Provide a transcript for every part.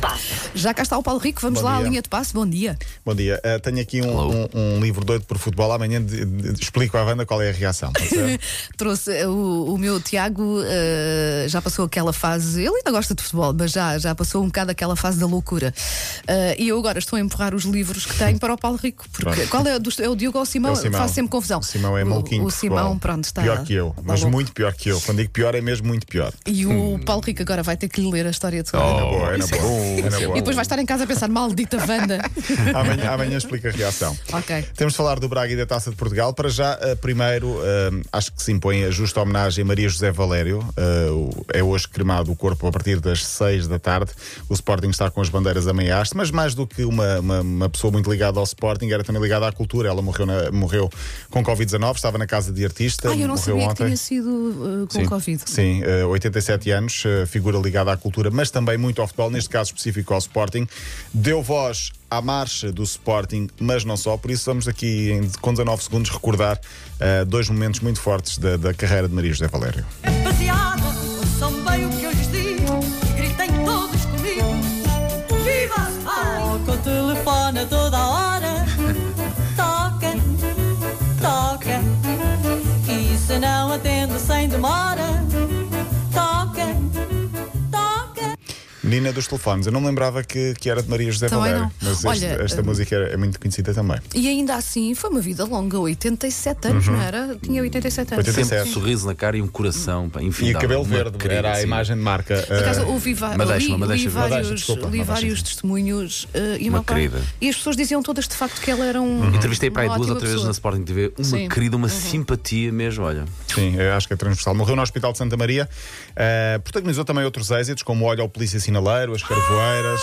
passe. Já cá está o Paulo Rico, vamos Bom lá à dia. linha de passe. Bom dia. Bom dia. Uh, tenho aqui um, um- um livro doido por futebol. Amanhã de- de- explico à Wanda qual é a reação. Trouxe eh, o, o meu Tiago, eh, já passou aquela fase. Ele ainda gosta de futebol, mas já, já passou um bocado aquela fase da loucura. Eh, e eu agora estou a empurrar os livros que tenho para o Paulo Rico. Porque Pronto. qual é, o dos- é o Diogo ou o Simão? É o Simão. Faço sempre confusão. O Simão é O- maluquinho. O, de Simão, futebol. pronto, está. Pior que eu, mas louco. muito pior que eu. Quando digo pior, é mesmo muito pior. E o Paulo Rico agora vai ter que lhe ler a história de oh, é na boa. É na boa. E depois vai estar em casa a pensar, maldita Wanda. Amanhã, amanhã explica a reação. ok. Temos de falar do Braga e da Taça de Portugal. Para já, eh, primeiro, eh, acho que se impõe a justa homenagem a Maria José Valério. Eh, é hoje cremado o corpo a partir das 6 da tarde. O Sporting está com as bandeiras a meia haste, mas mais do que uma, uma, uma pessoa muito ligada ao Sporting, era também ligada à cultura. Ela morreu, na- morreu com Covid-19, estava na casa de artista. Ah, eu não morreu sabia que ontem. tinha sido com Covid. Sim, eh, 87 anos, figura ligada à cultura, mas também muito ao futebol, neste caso específico ao Sporting. Deu voz à marcha do Sporting, mas não só, por isso vamos aqui, em, com 19 segundos, recordar eh, dois momentos muito fortes da, da carreira de Maria José Valério. Rapaziada, Menina dos telefones, eu não me lembrava que, que era de Maria José Também Valério, não. mas este- Olha, esta hum, música é, é muito conhecida também. E ainda assim foi uma vida longa, 87 anos, não era? Tinha 87 anos. 87. Sempre um sorriso na cara e um coração pá, E infindável. cabelo verde, querida, era a imagem de marca. Por acaso, eh, ouvi, li, vários, li vários testemunhos eh, e, Uma uma pá- querida. e as pessoas diziam todas de facto que ela era um. Entrevistei para aí duas ou três vezes na. Sporting TV. Uma Sim. querida, uma Uhum. simpatia mesmo, olha. Sim, eu acho que é transversal. Morreu no Hospital de Santa Maria. Uh, protagonizou também outros êxitos, como o Olha ao Polícia Sinaleiro, As Carvoeiras.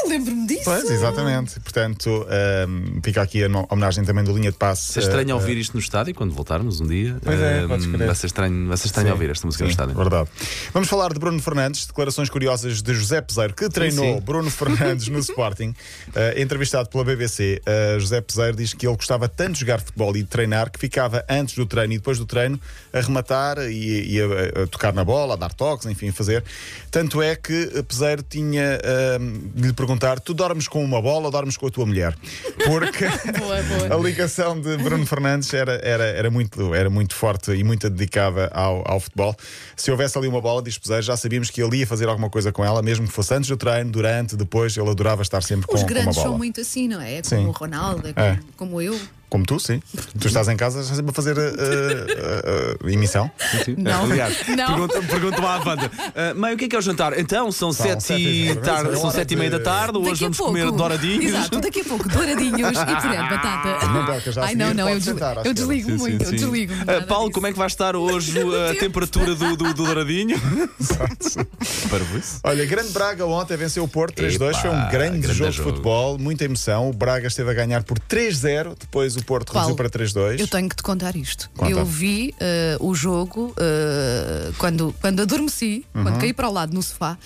Eu lembro-me disso. Pois, exatamente. Portanto, um, fica aqui a no- homenagem também do Linha de Passe. Se é estranho uh, ouvir isto no estádio quando voltarmos um dia. Pois é, crer. vai ser estranho, vai ser estranho Sim, ouvir esta música no sim, estádio. Verdade. Vamos falar de Bruno Fernandes, declarações curiosas de José Peseiro, que treinou sim. Bruno Fernandes no Sporting. Uh, entrevistado pela BBC, uh, José Peseiro diz que ele gostava tanto de jogar futebol e de treinar que ficava antes do treino e depois do treino a rematar e, e a, a tocar na bola, a dar toques, enfim, a fazer. Tanto é que Peseiro tinha uh, de lhe perguntar: tu dormes com uma bola ou dormes com a tua mulher? Porque. Boa, boa. A ligação de Bruno Fernandes era, era, era, muito, era muito forte e muito dedicada ao, ao futebol. Se houvesse ali uma bola, diz Peseiro, já sabíamos que ele ia fazer alguma coisa com ela, mesmo que fosse antes do treino, durante, depois, ele adorava estar sempre com, Os com uma grandes bola. são muito assim, não é? Sim. Como o Ronaldo, é como, como eu. Como tu, sim. Tu estás em casa, estás sempre a fazer uh, uh, uh, emissão. Não. Aliás, Não. pergunta- pergunta lá à Wanda. Ah, mãe, o que é que é o jantar? Então, são, sete, sete e tarde, é são sete e meia da tarde, hoje vamos pouco. comer douradinhos. Exato, daqui a pouco, douradinhos e puré de batata. Não percas, já a Ai, não, não, eu, sentar eu esquerda. desligo Sim, muito, sim, eu sim. desligo. Ah, Paulo, como é que vai estar hoje a temperatura do, do, do douradinho? Para isso. Olha, Grande Braga ontem venceu o Porto 3-2. Epá, Foi um grande, grande jogo, jogo. de futebol, muita emoção. O Braga esteve a ganhar por 3-0. Depois o Porto Paulo, reduziu para 3-2. Eu tenho que te contar isto. Conta. Eu vi eh, o jogo eh, quando, quando adormeci, Uhum. quando caí para o lado no sofá.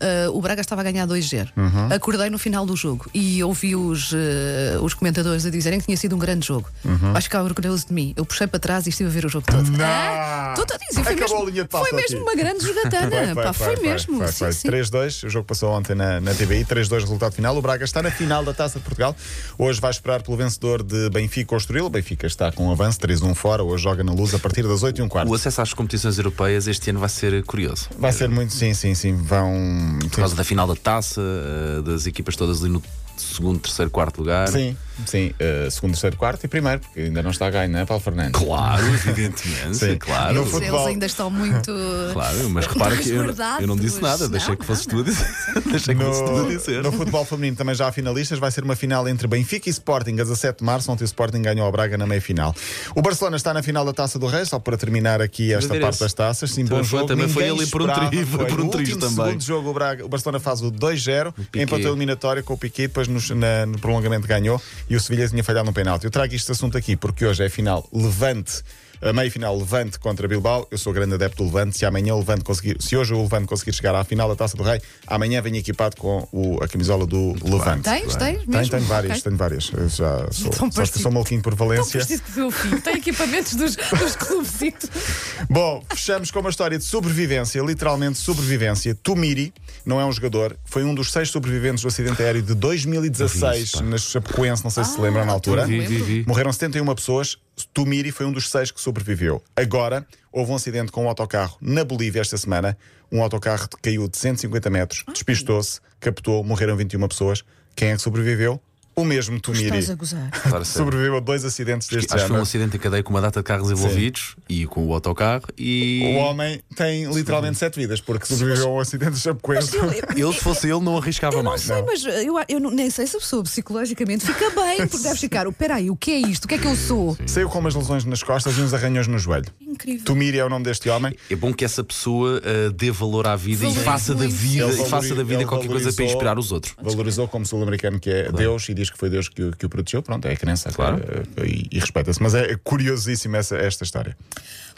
Eh, o Braga estava a ganhar 2-0. Uhum. Acordei no final do jogo e ouvi os, eh, os comentadores a dizerem que tinha sido um grande jogo. Acho que ficava orgulhoso de mim. Eu puxei para trás e estive a ver o jogo todo. Uhum. Não! Ah, Estou a dizer, foi Acabou mesmo, a linha de passe foi mesmo uma grande jogatana. Pá, foi, mesmo. Foi, foi. sim. 3-2, o jogo passou ontem na, na TVI, 3-2 resultado final. O Braga está na final da Taça de Portugal. Hoje vai esperar pelo vencedor de Benfica ou Estoril. O Benfica está com um avanço, 3-1 fora. Hoje joga na luz a partir das 8 e um quarto. O acesso às competições europeias este ano vai ser curioso. Vai ser muito, sim, sim, sim. Vão. Por causa da final da taça, eh, das equipas todas ali no segundo, terceiro, quarto lugar. Sim, sim. eh, segundo, terceiro, quarto e primeiro, porque ainda não está a ganho, não é, Paulo Fernandes? Claro, evidentemente, Sim. claro. No Eles futebol- ainda estão muito. Claro, mas repara que eu, eu não disse nada, Não, deixei que fosses tu a dizer. deixei que fosses tu a dizer. no futebol feminino também já há finalistas. Vai ser uma final entre Benfica e Sporting a 17 de março. Ontem o Sporting ganhou ao Braga na meia final. O Barcelona está na final da Taça do Rei, só para terminar aqui esta parte das taças. Sim, Também bom jogo. também foi ali por um esperava. tri- Foi por um no último também. segundo jogo, o, Braga, o Barcelona faz o 2-0, Piqué. empatou a eliminatória com o Piquet, depois nos- na- no prolongamento ganhou e o Sevilha tinha falhado no penalti. Eu trago este assunto aqui porque hoje é final Levante A meia final Levante contra Bilbao. Eu sou grande adepto do Levante. Se amanhã o Levante conseguir, se hoje o Levante conseguir chegar à final da Taça do Rei, amanhã venho equipado com o- a camisola do Levante. Tens, tens? Tenho, mesmo? tenho várias, Ok. tenho várias. Eu já sou, Então só que sou maluquinho por Valência. preciso do teu filho. Tem equipamentos dos, dos clubes. Bom, fechamos com uma história de sobrevivência, literalmente sobrevivência. Tumiri não é um jogador, foi um dos seis sobreviventes do acidente aéreo de 2016 na Chapecoense, não sei se se lembram na altura. Vi, vi, vi. Morreram 71 pessoas. Tumiri foi um dos seis que sobreviveu. Agora, houve um acidente com um autocarro na Bolívia esta semana. Um autocarro caiu de 150 metros, despistou-se, captou, morreram 21 pessoas. Quem é que sobreviveu? O mesmo Tumiri. Estás a gozar. Sobreviveu a dois acidentes deste Acho que foi um acidente em cadeia com uma data de carros envolvidos e com o autocarro e. O homem tem literalmente sete vidas, porque sobreviveu a um acidente de Chapecoense. Ele, se fosse ele, não arriscava Eu não mais. sei, mas eu, eu não- nem sei se a pessoa psicologicamente fica bem, porque deve ficar. "Oh, Peraí, o que é isto? O que é que eu sou? Saiu com umas lesões nas costas e uns arranhões no joelho. Incrível. Tumiri é o nome deste homem. É bom que essa pessoa ah, dê valor à vida e faça da vida, Ele e faça da vida ele qualquer coisa para inspirar os outros. Valorizou como sul-americano que é Deus e diz que foi Deus que, o- que o protegeu. Pronto, é a crença Claro. eh, e, e respeita-se. Mas é curiosíssima essa, esta história.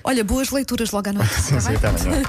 Olha, boas leituras logo à noite. Sim, sim, até amanhã.